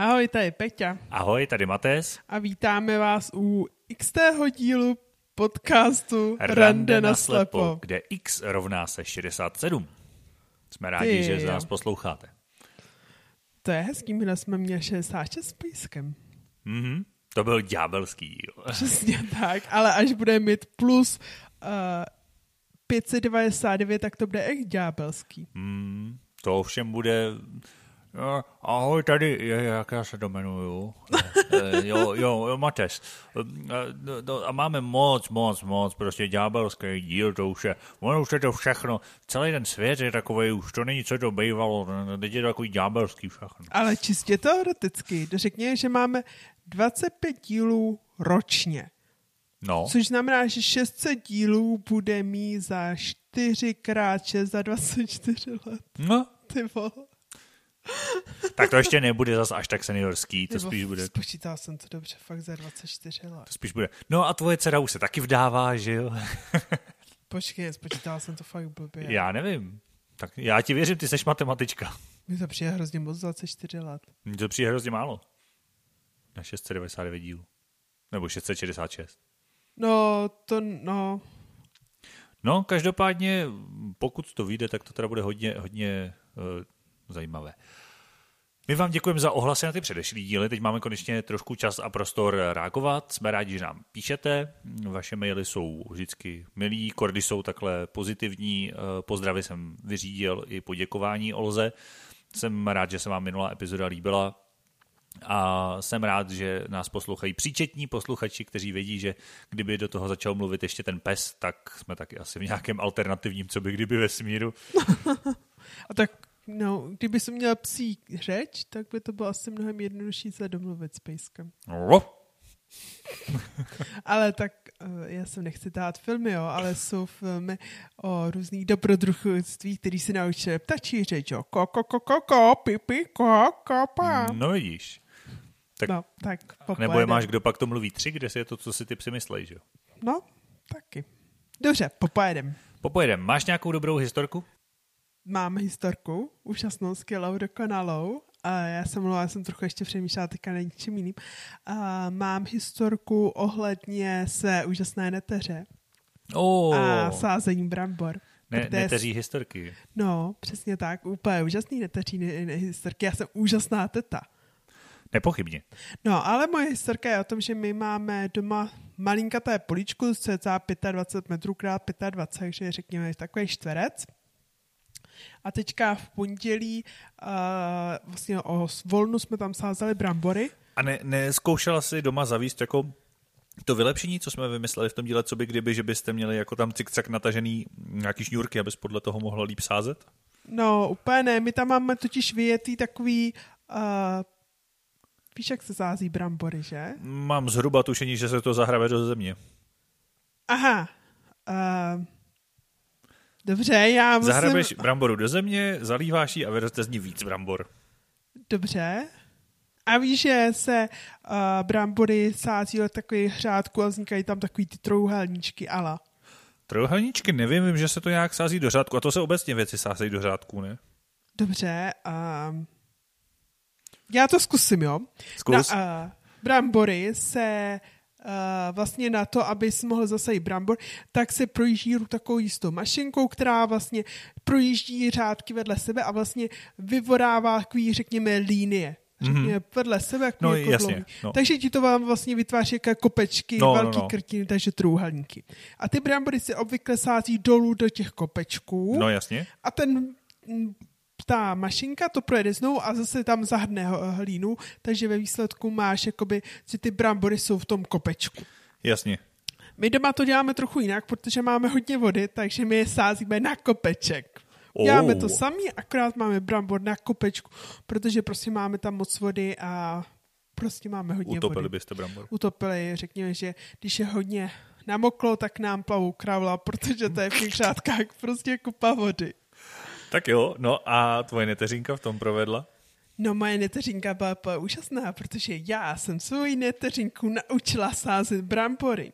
Ahoj, tady je Peťa. Ahoj, tady Matés. A vítáme vás u x dílu podcastu Rande, Rande na slepo, kde x rovná se 67. Jsme rádi, Ty, že jo. nás posloucháte. To je hezký, my jsme měli 66 s pískem. Mhm, to byl ďábelský díl. Přesně tak, ale až bude mít plus uh, 599, tak to bude echt ďábelský. Mm, to ovšem bude ahoj, tady, jak já se to jmenuju. Eh, jo, jo, jo, Mates. Eh, a máme moc, moc, moc, prostě ďábelský díl, to už je, ono už je to všechno, celý ten svět je takový, už to není, co to bývalo, teď je to takový ďábelský všechno. Ale čistě teoreticky, řekněme, že máme 25 dílů ročně. No. Což znamená, že 600 dílů bude mít za 4 x 6 za 24 let. No. Ty vole. Tak to ještě nebude zas až tak seniorský, to Nebo spíš bude... Spočítal jsem to dobře, fakt za 24 let. To spíš bude. No a tvoje dcera už se taky vdává, že jo? Počkej, spočítal jsem to fakt blbě. Já nevím. Tak já ti věřím, ty jsi matematička. Mně to přijde hrozně moc 24 let. Mně to přijde hrozně málo. Na 699 dílů. Nebo 666. No, to no. No, každopádně, pokud to vyjde, tak to teda bude hodně, hodně uh, zajímavé. My vám děkujeme za ohlasy na ty předešlý díly. Teď máme konečně trošku čas a prostor reagovat. Jsme rádi, že nám píšete. Vaše maily jsou vždycky milí, kordy jsou takhle pozitivní. Eh, pozdravy jsem vyřídil i poděkování Olze. Jsem rád, že se vám minulá epizoda líbila. A jsem rád, že nás poslouchají příčetní posluchači, kteří vědí, že kdyby do toho začal mluvit ještě ten pes, tak jsme taky asi v nějakém alternativním, co by kdyby vesmíru. a tak No, kdyby jsem měl psí řeč, tak by to bylo asi mnohem jednodušší se domluvit s pejskem. Ale tak eh, já jsem nechci dát filmy, jo, ale jsou filmy o různých dobrodružství, který si naučili ptačí řeč, jo. Ko, ko, ko, ko, ko, pipi, ko, ko, pa. No vidíš. Tak, no, tak Nebo je máš, kdo pak to mluví tři, kde si je to, co si ty přemyslej, že jo? No, taky. Dobře, popojedem. Popojedem. Máš nějakou dobrou historku? Mám historku, úžasnou, skvělou, dokonalou. A já jsem mluvila, jsem trochu ještě přemýšlela teďka na něčím jiným. A mám historku ohledně své úžasné neteře. Oh. A sázení brambor. Ne, neteří historky. No, přesně tak. Úplně úžasný neteří ne, ne, historky. Já jsem úžasná teta. Nepochybně. No, ale moje historka je o tom, že my máme doma malinkaté poličku z cca 25 metrů krát 25, takže řekněme takový čtverec. A teďka v pondělí uh, vlastně o volnu jsme tam sázeli brambory. A ne, neskoušela si doma zavíst jako to vylepšení, co jsme vymysleli v tom díle, co by kdyby, že byste měli jako tam cik natažený nějaký šňůrky, abys podle toho mohla líp sázet? No, úplně ne. My tam máme totiž vyjetý takový uh, Víš, jak se sází brambory, že? Mám zhruba tušení, že se to zahrabe do země. Aha. Uh, Dobře, já musím... Zahrabeš bramboru do země, zalíváš ji a vyroste z ní víc brambor. Dobře. A víš, že se uh, brambory sází do takových řádků a vznikají tam takový ty trouhelníčky ala. Trouhelníčky nevím, vím, že se to nějak sází do řádku a to se obecně věci sázejí do řádku, ne? Dobře, um, já to zkusím, jo. Zkus. Na, uh, brambory se Uh, vlastně na to, aby si mohl zasajit brambor, tak se projíždí takovou jistou mašinkou, která vlastně projíždí řádky vedle sebe a vlastně vyvorává takový, řekněme, línie. Řekněme, mm-hmm. vedle sebe, jak no, jako jasně, no. Takže ti to vám vlastně vytváří jako kopečky, no, velký no, no. krtiny, takže trůhelníky. A ty brambory se obvykle sází dolů do těch kopečků. No jasně. A ten ta mašinka to projede znovu a zase tam zahrne hlínu, takže ve výsledku máš, jakoby, že ty brambory jsou v tom kopečku. Jasně. My doma to děláme trochu jinak, protože máme hodně vody, takže my je sázíme na kopeček. Oh. Děláme to sami, akorát máme brambor na kopečku, protože prostě máme tam moc vody a prostě máme hodně Utopili vody. byste brambor. Utopili, řekněme, že když je hodně namoklo, tak nám plavou kravla, protože to je v těch řádkách prostě kupa vody. Tak jo, no a tvoje neteřinka v tom provedla? No moje neteřinka byla úžasná, protože já jsem svoji neteřinku naučila sázet brambory.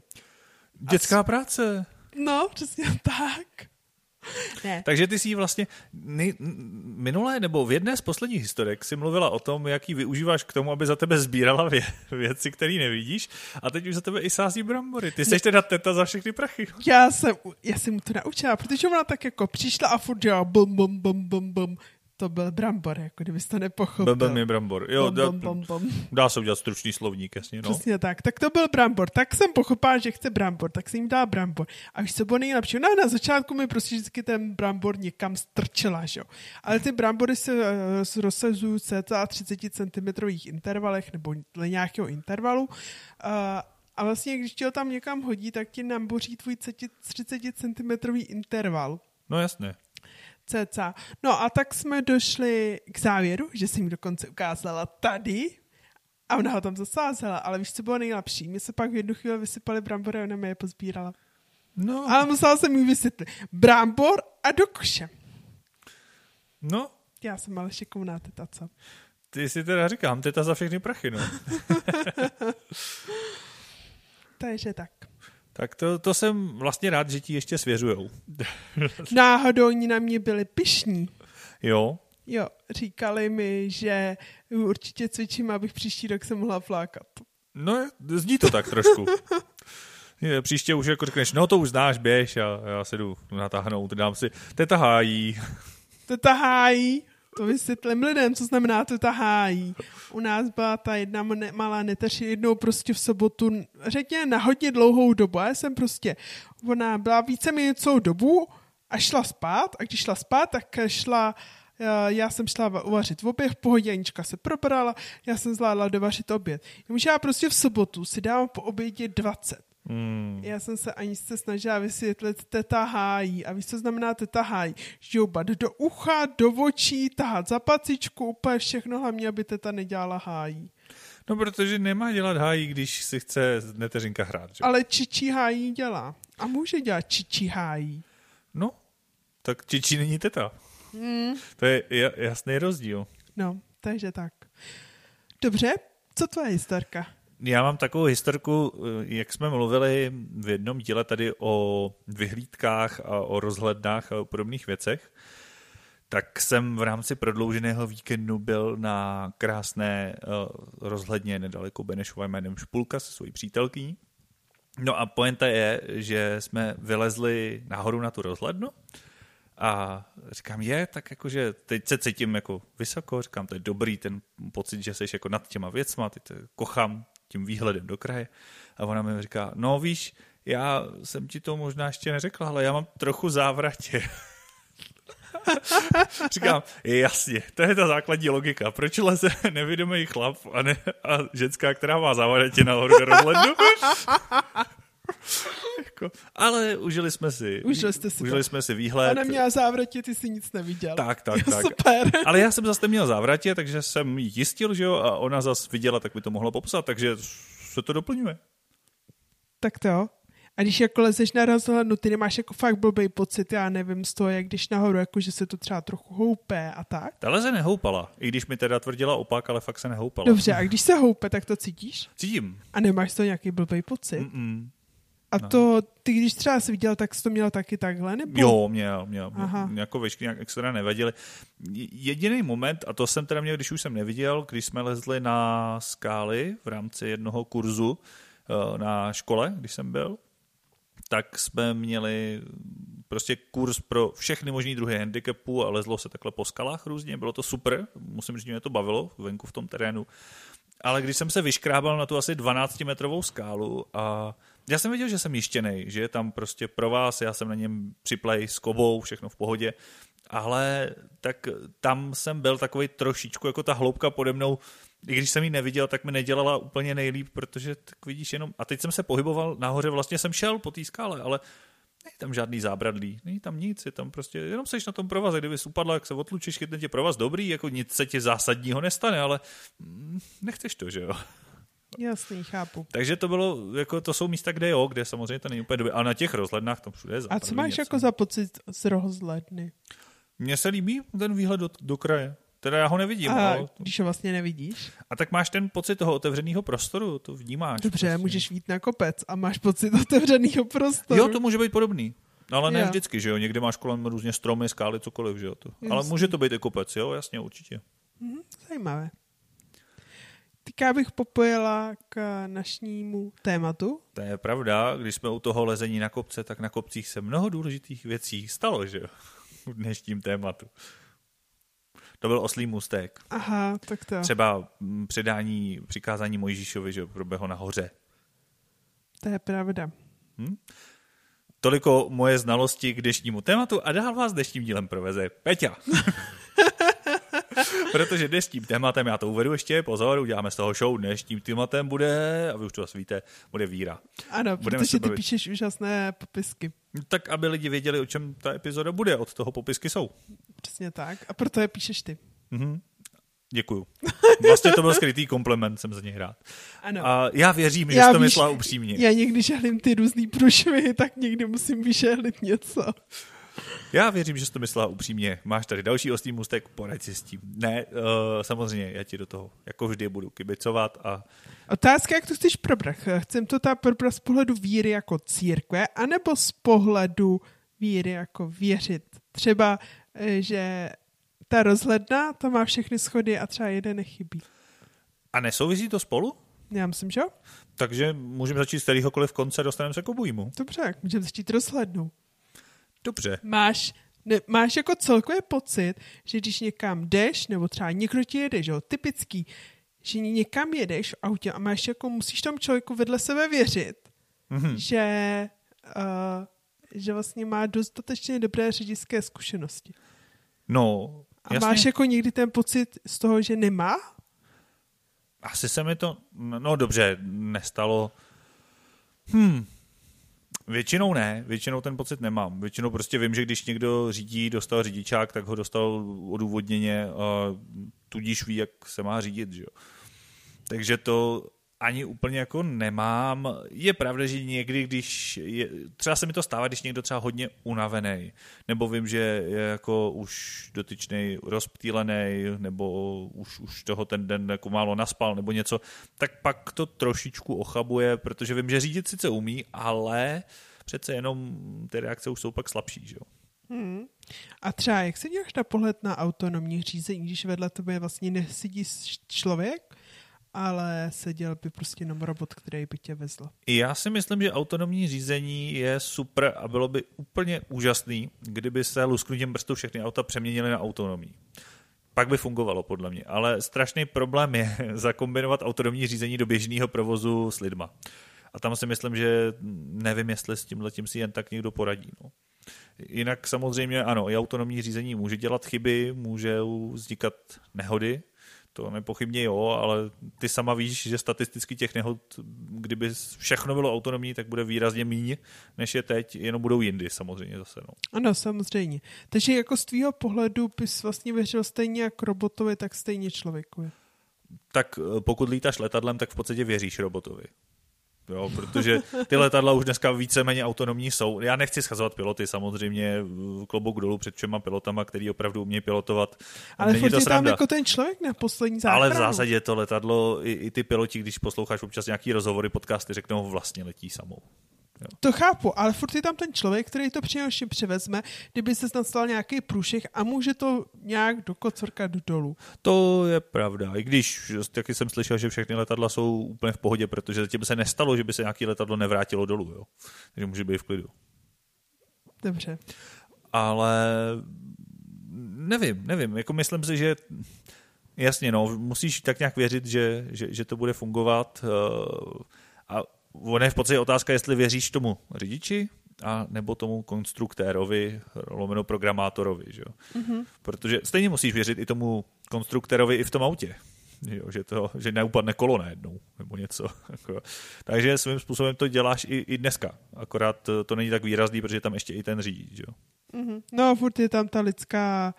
Dětská a práce. No, přesně tak. Ne. Takže ty jsi vlastně nej, minulé nebo v jedné z posledních historek si mluvila o tom, jak ji využíváš k tomu, aby za tebe sbírala vě, věci, které nevidíš a teď už za tebe i sází brambory. Ty jsi teda teta za všechny prachy. Já jsem, já jsem mu to naučila, protože ona tak jako přišla a furt dělala bum, bum, bum, bum, bum. To byl brambor, jako kdybys to nepochopil. Bum, je brambor. Jo, bum, dá, bum, bum, bum. dá se udělat stručný slovník, jasně. No. Přesně tak. Tak to byl brambor. Tak jsem pochopila, že chce brambor, tak jsem jim dala brambor. A víš, co bylo nejlepší? No na začátku mi prostě vždycky ten brambor někam strčila, že jo. Ale ty brambory se uh, rozsazují cca 30 cm intervalech nebo dle nějakého intervalu. Uh, a vlastně, když ti ho tam někam hodí, tak ti namboří tvůj 30 cm interval. No jasně. Cca. No a tak jsme došli k závěru, že jsem mi dokonce ukázala tady a ona ho tam zasázela, ale víš, co bylo nejlepší? Mě se pak v jednu chvíli vysypaly brambory a ona mě je pozbírala. No, Ale musela jsem jí vysvětlit. Brambor a do koše. no, Já jsem ale šikovná teta, co? ty si teda říkám, teta za všechny prachy, no. Takže tak. Tak to, to jsem vlastně rád, že ti ještě svěřujou. Náhodou oni na mě byli pišní. jo, Jo, říkali mi, že určitě cvičím, abych příští rok se mohla flákat. no zní to tak trošku. Je, Příště už jako řekneš, no to už znáš, běž a já se jdu natáhnout, dám si, teta hájí. Teta hájí, to vysvětlím lidem, co znamená teta hájí. U nás byla ta jedna ne- malá neteř jednou prostě v sobotu, řekněme na hodně dlouhou dobu. Já jsem prostě, ona byla více mi celou dobu a šla spát a když šla spát, tak šla já- jsem šla uvařit v oběd, v pohodě Anička se probrala, já jsem zvládla dovařit oběd. Jenomže já prostě v sobotu si dávám po obědě 20. Hmm. Já jsem se Aničce snažila vysvětlit teta hájí. A víš, co znamená teta hájí? Žoubat do ucha, do očí, tahat za pacičku, úplně všechno, hlavně, aby teta nedělala hájí. No, protože nemá dělat hájí, když si chce neteřinka hrát, že? Ale čičí hájí dělá. A může dělat čičí hájí. No, tak čičí není teta. Hmm. To je ja- jasný rozdíl. No, takže tak. Dobře, co tvoje historka? Já mám takovou historku, eh, jak jsme mluvili v jednom díle tady o vyhlídkách a o rozhlednách a o podobných věcech, tak jsem v rámci prodlouženého víkendu byl na krásné eh, rozhledně nedaleko Benešova jménem Špulka se svojí přítelkyní. No a poenta je, že jsme vylezli nahoru na tu rozhlednu a říkám, je, tak jakože teď se cítím jako vysoko, říkám, to je dobrý ten pocit, že jsi jako nad těma věcma, teď kochám tím výhledem do kraje. A ona mi říká, no víš, já jsem ti to možná ještě neřekla, ale já mám trochu závratě. Říkám, jasně, to je ta základní logika. Proč leze nevědomý chlap a, ne, a ženská, která má závratě do rozhledu? Jako, ale užili jsme si, Užili jste si to. užili jsme si výhled. Ona měla závratě, ty si nic neviděl. Tak, tak, Jo, tak. Super. Ale já jsem zase měl závratě, takže jsem jistil, že jo, a ona zase viděla, tak mi to mohla popsat, takže se to doplňuje. Tak to jo. A když jako lezeš na rozhlednu, ty nemáš jako fakt blbý pocit, já nevím, z toho, jak když nahoru, jako že se to třeba trochu houpe a tak. Ta se nehoupala, i když mi teda tvrdila opak, ale fakt se nehoupala. Dobře, a když se houpe, tak to cítíš? Cítím. A nemáš toho nějaký blbý pocit? Mm-mm. A to, ty když třeba jsi viděl, tak jsi to měl taky takhle, nebo? Jo, měl, měl. Aha. měl jako vešky nějak extra nevadily. Jediný moment, a to jsem teda měl, když už jsem neviděl, když jsme lezli na skály v rámci jednoho kurzu eh, na škole, když jsem byl, tak jsme měli prostě kurz pro všechny možný druhy handicapů a lezlo se takhle po skalách různě, bylo to super, musím říct, že mě to bavilo venku v tom terénu. Ale když jsem se vyškrábal na tu asi 12-metrovou skálu a já jsem věděl, že jsem jištěnej, že je tam prostě pro vás, já jsem na něm připlej s kobou, všechno v pohodě, ale tak tam jsem byl takový trošičku jako ta hloubka pode mnou, i když jsem ji neviděl, tak mi nedělala úplně nejlíp, protože tak vidíš jenom, a teď jsem se pohyboval nahoře, vlastně jsem šel po té skále, ale není tam žádný zábradlí, není tam nic, je tam prostě, jenom seš na tom provaze, kdyby upadla, jak se otlučíš, chytne tě provaz dobrý, jako nic se ti zásadního nestane, ale mm, nechceš to, že jo. Jasný, chápu. Takže to bylo, jako to jsou místa, kde jo, kde samozřejmě to není úplně dobré, ale na těch rozhlednách tam všude je A co máš něco. jako za pocit z rozhledny? Mně se líbí ten výhled do, do kraje. Teda já ho nevidím, A ale... když ho vlastně nevidíš? A tak máš ten pocit toho otevřeného prostoru, to vnímáš. Dobře, prostě. můžeš vít na kopec a máš pocit otevřeného prostoru. Jo, to může být podobný. Ale ne Jo. vždycky, že jo? Někdy máš kolem různě stromy, skály, cokoliv, že jo? To. Ale může to být i kopec, jo? Jasně, určitě. Zajímavé. Teďka bych popojila k našnímu tématu. To je pravda, když jsme u toho lezení na kopce, tak na kopcích se mnoho důležitých věcí stalo, že jo? V dnešním tématu. To byl oslý můstek. Aha, tak to. Třeba mm, předání, přikázání Mojžíšovi, že jo, proběhlo na hoře. To je pravda. Toliko moje znalosti k dnešnímu tématu a dál vás dnešním dílem proveze Peťa. Protože dnešním tématem, já to uvedu ještě, pozor, uděláme z toho show, dnešním tématem bude, a vy už to asi víte, bude víra. Ano, Budeme protože ty píšeš úžasné popisky. Tak, aby lidi věděli, o čem ta epizoda bude, od toho popisky jsou. Přesně tak. A proto je píšeš ty. Děkuju. Vlastně to byl skrytý kompliment, jsem za něj rád. Ano. A já věřím, že Já jsi to myslela upřímně. Já někdy žehlím ty různý průšvihy, tak někdy musím vyžehlit něco. Já věřím, že jsi to myslela upřímně. Máš tady další oslý můstek, poraď si s tím. Ne, uh, samozřejmě, já ti do toho jako vždy budu kibicovat a Otázka, jak to chceš probrat. Chcem to tam probrat z pohledu víry jako církve, anebo z pohledu víry jako věřit. Třeba, eh, že ta rozhledna, to má všechny schody a třeba jeden nechybí. A nesouvisí to spolu? Já myslím, že jo? Takže můžeme začít z kterýhokoliv konce, dostaneme se k obojímu. Dobře, můžeme začít rozhlednou. Dobře. Máš, ne, máš jako celkově pocit, že když někam jdeš, nebo třeba někdo ti jede, že jo, typický, že někam jedeš v autě a máš jako, musíš tomu člověku vedle sebe věřit, Mhm. že, uh, že vlastně má dostatečně dobré řidičské zkušenosti. No, A jasně. máš jako někdy ten pocit z toho, že nemá? Asi se mi to, no dobře, nestalo. Hm, většinou ne, většinou ten pocit nemám. Většinou prostě vím, že když někdo řídí, dostal řidičák, tak ho dostal odůvodněně, a tudíž ví, jak se má řídit, že jo. Takže to ani úplně jako nemám. Je pravda, že někdy, když je, třeba se mi to stává, když někdo třeba hodně unavený, nebo vím, že je jako už dotyčný rozptýlený, nebo už, už toho ten den jako málo naspal, nebo něco, tak pak to trošičku ochabuje, protože vím, že řídit sice umí, ale přece jenom ty reakce už jsou pak slabší, že jo. Hmm. A třeba jak se díváš na pohled na autonomní řízení, když vedle tebe vlastně nesedí člověk, ale seděl by prostě jenom robot, který by tě vezl. Já si myslím, že autonomní řízení je super a bylo by úplně úžasný, kdyby se lusknutím prstu všechny auta přeměnily na autonomní. Pak by fungovalo, podle mě. Ale strašný problém je zakombinovat autonomní řízení do běžného provozu s lidma. A tam si myslím, že nevím, jestli s tím si jen tak někdo poradí. No. Jinak samozřejmě ano, i autonomní řízení může dělat chyby, může vznikat nehody, to nepochybně jo, ale ty sama víš, že statisticky těch nehod, kdyby všechno bylo autonomní, tak bude výrazně míň, než je teď, jenom budou jindy samozřejmě zase. No. Ano, samozřejmě. Takže jako z tvýho pohledu bys vlastně věřil stejně jak robotovi, tak stejně člověku. Tak eh, pokud lítáš letadlem, tak v podstatě věříš robotovi. Jo, protože ty letadla už dneska víceméně autonomní jsou. Já nechci schazovat piloty, samozřejmě klobouk dolů před všema pilotama, který opravdu umějí pilotovat. Ale Není to je tam sranda. jako ten člověk na poslední záchranu. Ale v zásadě to letadlo, i, i ty piloti, když posloucháš občas nějaký rozhovory, podcasty, řeknou, vlastně letí samou. To chápu, ale furt je tam ten člověk, který to přinejmenším převezme, kdyby se nastal nějaký průšvih a může to nějak dokocorkat dolů. To je pravda. I když taky jsem slyšel, že všechny letadla jsou úplně v pohodě, protože zatím se nestalo, že by se nějaký letadlo nevrátilo dolů. Jo. Takže může být v klidu. Dobře. Ale nevím, nevím. Jako myslím si, že jasně, no, musíš tak nějak věřit, že, že, že to bude fungovat. eh, A ono je v podstatě otázka, jestli věříš tomu řidiči, a nebo tomu konstruktérovi, lomeno programátorovi, že jo? Mm-hmm. Protože stejně musíš věřit i tomu konstruktérovi i v tom autě. že Jo, že, to, že neupadne kolo najednou, nebo něco. Jako. Takže svým způsobem to děláš i, i dneska. Akorát to není tak výrazný, protože je tam ještě i ten řidič. Jo. Mhm. No a furt je tam ta lidská,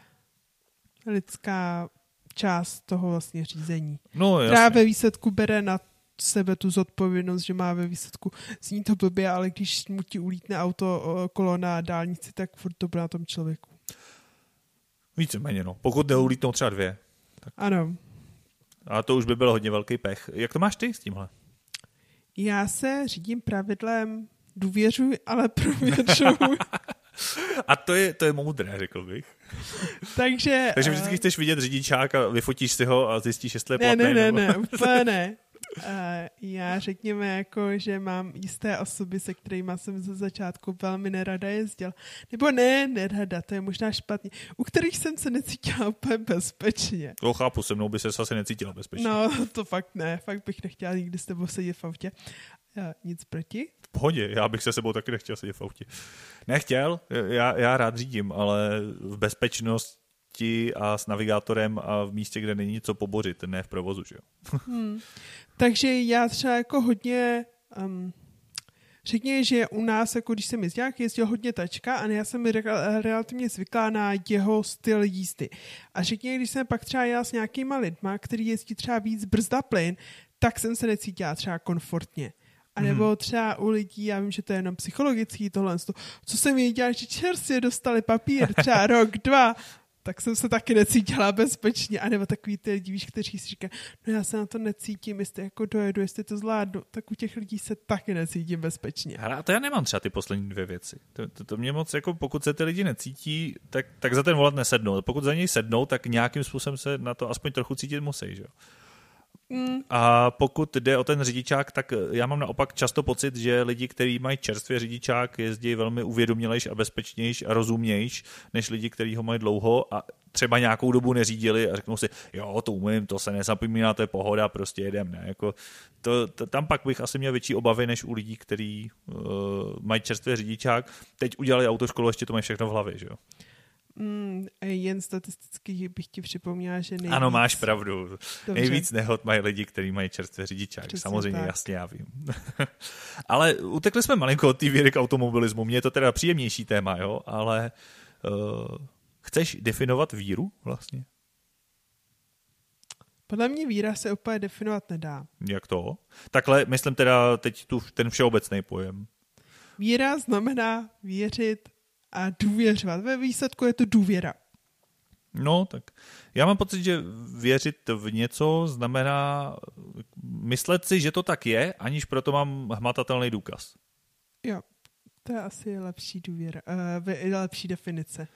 lidská část toho vlastně řízení. No, jasně. Která ve výsledku bere na sebe tu zodpovědnost, že má ve výsledku, zní to blbě, ale když mu ti ulítne auto kolo na dálnici, tak furt to bude na tom člověku. Víceméně, no. Pokud neulítnou třeba dvě. Ano. A to už by byl hodně velký pech. Jak to máš ty s tímhle? Já se řídím pravidlem důvěřuj, ale prověřuj. A to je, to je moudré, řekl bych. Takže... Takže vždycky uh, chceš vidět řidičák a vyfotíš si ho a zjistíš, jestli je platný. Ne, ne, ne, ne, úplně ne. Já řekněme, jako, že mám jisté osoby, se kterými jsem ze začátku velmi nerada jezdil. Nebo ne, nerada, to je možná špatně. U kterých jsem se necítila úplně bezpečně. To chápu, se mnou by se asi necítila bezpečně. No, to fakt ne, fakt bych nechtěla nikdy s tebou sedět v autě. Uh, nic proti? V pohodě, já bych se sebou taky nechtěl sedět v autě. Nechtěl, já, já rád řídím, ale v bezpečnost a s navigátorem a v místě, kde není co pobořit, ne v provozu, že jo. hmm. Takže já třeba jako hodně, um, řekně, že u nás, jako když jsem jezdil, jezdil hodně tačka a já jsem re- relativně zvyklá na jeho styl jízdy. A řekně, když jsem pak třeba jela s nějakýma lidma, který jezdí třeba víc brzda plyn, tak jsem se necítila třeba komfortně. A nebo mhm. třeba u lidí, já vím, že to je jenom psychologický tohle, co jsem věděla, že čerstvě dostali papír, třeba rok, dva, tak jsem se taky necítila bezpečně. A nebo takový ty lidi, víš, kteří si říkají, no já se na to necítím, jestli jako dojedu, jestli to zvládnu, tak u těch lidí se taky necítím bezpečně. a to já nemám třeba ty poslední dvě věci. To, to, to mě moc, jako pokud se ty lidi necítí, tak, tak za ten volat nesednou. Pokud za něj sednou, tak nějakým způsobem se na to aspoň trochu cítit musí, že jo? Mm. A pokud jde o ten řidičák, tak já mám naopak často pocit, že lidi, kteří mají čerstvě řidičák, jezdí velmi uvědomělejš a bezpečnějš a rozumnějš, než lidi, kteří ho mají dlouho a třeba nějakou dobu neřídili a řeknou si, jo, to umím, to se nezapomíná, to je pohoda, prostě jedem, ne? Jako, to, to, tam pak bych asi měl větší obavy, než u lidí, kteří uh, mají čerstvě řidičák. Teď udělali autoškolu, ještě to mají všechno v hlavě, že jo? Mm, jen statisticky bych ti připomněla, že nejvíc... Ano, máš pravdu. Dobře. Nejvíc nehod mají lidi, kteří mají čerstvé řidičák. Přesně Samozřejmě, tak. jasně, já vím. ale utekli jsme malinko od té víry k automobilismu. Mně je to teda příjemnější téma, jo, ale uh, chceš definovat víru vlastně? Podle mě víra se úplně definovat nedá. Jak to? Takhle, myslím teda teď tu, ten všeobecný pojem. Víra znamená věřit a důvěřovat. Ve výsledku je to důvěra. No, tak já mám pocit, že věřit v něco znamená myslet si, že to tak je, aniž proto mám hmatatelný důkaz. Jo, to je asi lepší důvěra, uh, lepší definice.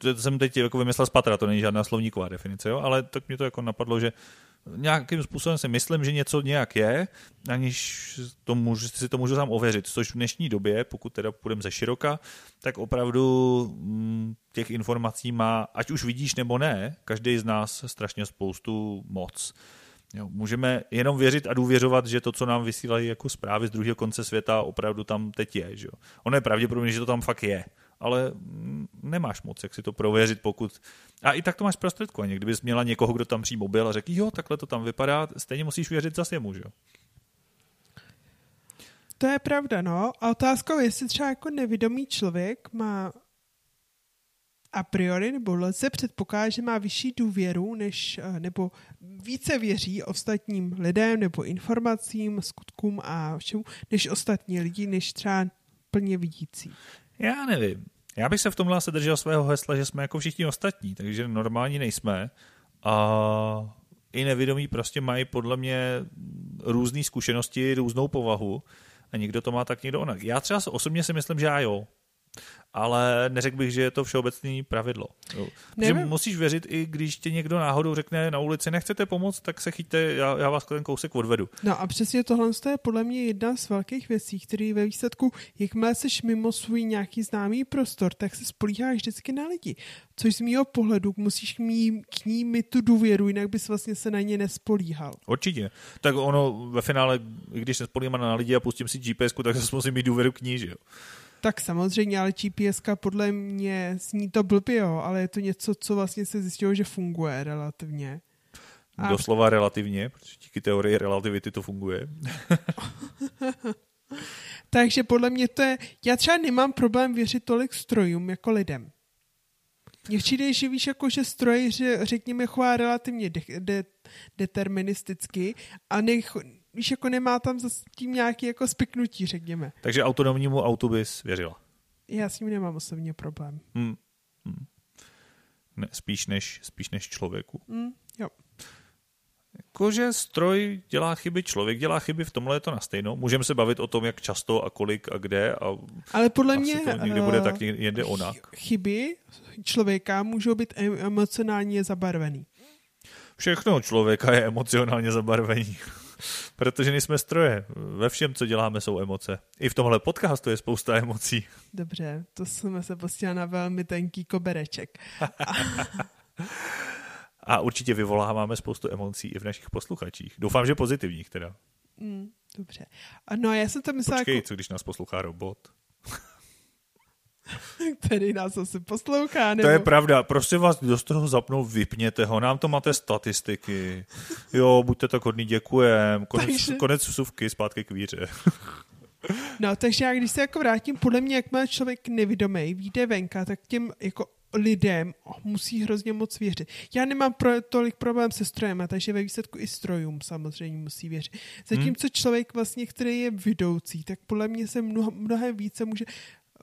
To jsem teď jako vymyslel z patra, to není žádná slovníková definice, jo? ale tak mě to jako napadlo, že nějakým způsobem si myslím, že něco nějak je, aniž to můžu, si to můžu sám ověřit, což v dnešní době, pokud teda půjdeme ze široka, tak opravdu mm, těch informací má, ať už vidíš nebo ne, každý z nás strašně spoustu moc. Jo, můžeme jenom věřit a důvěřovat, že to, co nám vysílají jako zprávy z druhého konce světa, opravdu tam teď je. Že jo? Ono je pravděpodobně, že to tam fakt je ale nemáš moc, jak si to prověřit, pokud... A i tak to máš prostředkovaně. Kdybys měla někoho, kdo tam přijmo byl a řekl, jo, takhle to tam vypadá, stejně musíš věřit zase jemu, že jo? To je pravda, no. A otázkou je, jestli třeba jako nevědomý člověk má a priori nebo lze předpokládat, že má vyšší důvěru, než, eh, nebo více věří ostatním lidem nebo informacím, skutkům a všemu, než ostatní lidi, než třeba plně vidící. Já nevím. Já bych se v tomhle se držel svého hesla, že jsme jako všichni ostatní, takže normální nejsme. A i nevědomí prostě mají podle mě různé zkušenosti, různou povahu a někdo to má tak, někdo onak. Já třeba osobně si myslím, že já jo ale neřekl bych, že je to všeobecné pravidlo. Že musíš věřit, i když ti někdo náhodou řekne na ulici, nechcete pomoct, tak se chyťte, já, já vás ten kousek odvedu. No a přesně tohle je podle mě jedna z velkých věcí, který ve výsledku, jakmile jsi mimo svůj nějaký známý prostor, tak se spolíháš vždycky na lidi. Což z mého pohledu musíš mít k ní mít tu důvěru, jinak bys vlastně se na ně nespolíhal. Určitě. Tak ono ve finále, když se spolíhám na lidi a pustím si GPS, tak zase musím mít důvěru k ní, že jo? Tak samozřejmě, ale GPS podle mě zní to blbě, jo, ale je to něco, co vlastně se zjistilo, že funguje relativně. A... Doslova relativně, protože díky teorii relativity to funguje. Takže podle mě to je, já třeba nemám problém věřit tolik strojům jako lidem. Mně přijde, že víš, jako, že stroj, řekněme, chová relativně de- de- deterministicky a nech, víš, jako nemá tam za tím nějaký jako spiknutí, řekněme. Takže autonomnímu autu bys věřila? Já s ním nemám osobně problém. Hmm. Hmm. Ne, spíš, než, spíš než člověku. Hmm, jo. Jakože stroj dělá chyby, člověk dělá chyby, v tomhle je to na stejno. Můžeme se bavit o tom, jak často a kolik a kde. A Ale podle mě to někdy bude eh, tak někde onak. chy- chyby člověka můžou být em- emocionálně zabarvený. Všechno člověka je emocionálně zabarvení. Protože nejsme stroje. Ve všem, co děláme, jsou emoce. I v tomhle podcastu je spousta emocí. Dobře, to jsme se pustili na velmi tenký kobereček. A určitě vyvoláváme spoustu emocí i v našich posluchačích. Doufám, že pozitivních teda. Mm, dobře. A no, já jsem to myslela, Počkej, jako, co když nás poslouchá robot? který nás asi poslouchá, nebo... To je pravda, prosím vás, kdo z toho zapnou, vypněte ho, nám to máte statistiky. Jo, buďte tak hodný, děkujem. Konec, Takže- konec vsuvky, zpátky k víře. No, takže já když se jako vrátím, podle mě, jak má člověk nevidomý, vyjde venka, tak těm jako lidem musí hrozně moc věřit. Já nemám pro, tolik problém se strojem, takže ve výsledku i strojům samozřejmě musí věřit. Zatímco člověk vlastně, který je vidoucí, tak podle mě se mnoho, mnohem více může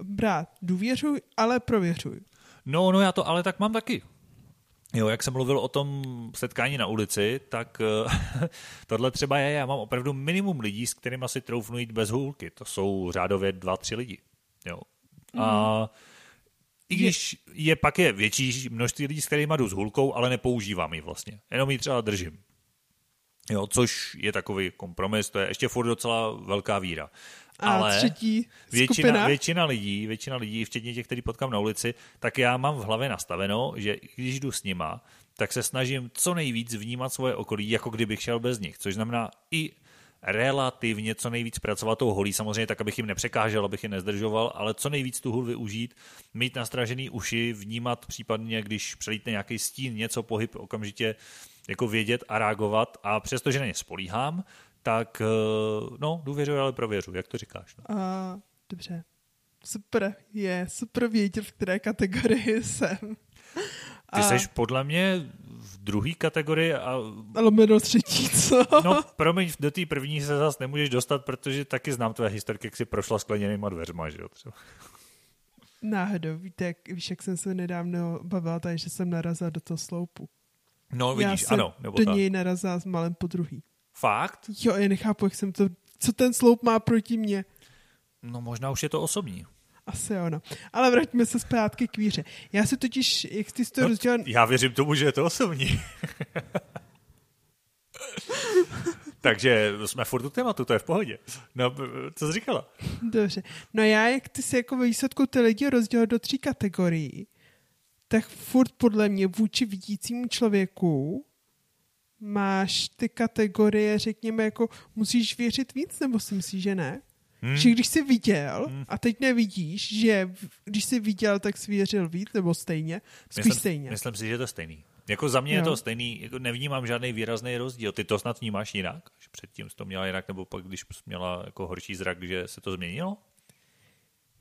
brát. Důvěřuj, ale prověřuj. No, no já to ale tak mám taky. Jo, jak jsem mluvil o tom setkání na ulici, tak eh, tohle třeba je, já mám opravdu minimum lidí, s kterými si troufnu jít bez hůlky. To jsou řádově dva, tři lidi. Jo. A i když je pak je větší množství lidí, s kterými jdu s hůlkou, ale nepoužívám ji vlastně. Jenom ji třeba držím. Jo, což je takový kompromis, to je ještě furt docela velká víra. A ale třetí většina, skupina. většina lidí, většina lidí, včetně těch, který potkám na ulici, tak já mám v hlavě nastaveno, že když jdu s nima, tak se snažím co nejvíc vnímat svoje okolí, jako kdybych šel bez nich, což znamená i relativně co nejvíc pracovat tou holí, samozřejmě tak, abych jim nepřekážel, abych je nezdržoval, ale co nejvíc tu hůl využít, mít nastražený uši, vnímat případně, když přelítne nějaký stín, něco, pohyb, okamžitě jako vědět a reagovat a přestože na ně spolíhám, tak eh, no, důvěřuji, ale prověřuji, jak to říkáš. No. A, dobře. Super, je super vědět, v které kategorii jsem. Ty A- jsi podle mě v druhé kategorii a A lomeno třetí, co? no promiň, do té první se zase nemůžeš dostat, protože taky znám tvé historky, jak jsi prošla skleněnýma dveřma, že jo? Třeba. Náhodou, víte, jak, víš, jak jsem se nedávno bavila, tady, že jsem narazila do toho sloupu. No Já vidíš, jsem ano, nebo do tak. něj narazila s malem po druhý. Fakt? Jo, já nechápu, jak jsem to... Co ten sloup má proti mně? No možná už je to osobní. Asi ono. Ale vraťme se zpátky k víře. Já si totiž, jak ty jsi to No, rozdělal... já věřím tomu, že je to osobní. Takže jsme furt u tématu, to je v pohodě. No, co jsi říkala? Dobře. No já, jak ty si jako výsledku ty lidi rozdělil do tří kategorií, tak furt podle mě vůči vidícímu člověku máš ty kategorie, řekněme, jako musíš věřit víc, nebo si myslíš, že ne? Hmm. Že když jsi viděl Hmm. a teď nevidíš, že když jsi viděl, tak jsi věřil víc, nebo stejně? Spíš myslím, stejně. Myslím si, že je to stejný. Jako za mě je Jo. to stejný, jako nevnímám žádný výrazný rozdíl. Ty to snad vnímáš jinak? Že předtím jsi to měla jinak, nebo pak, když jsi měla jako horší zrak, že se to změnilo?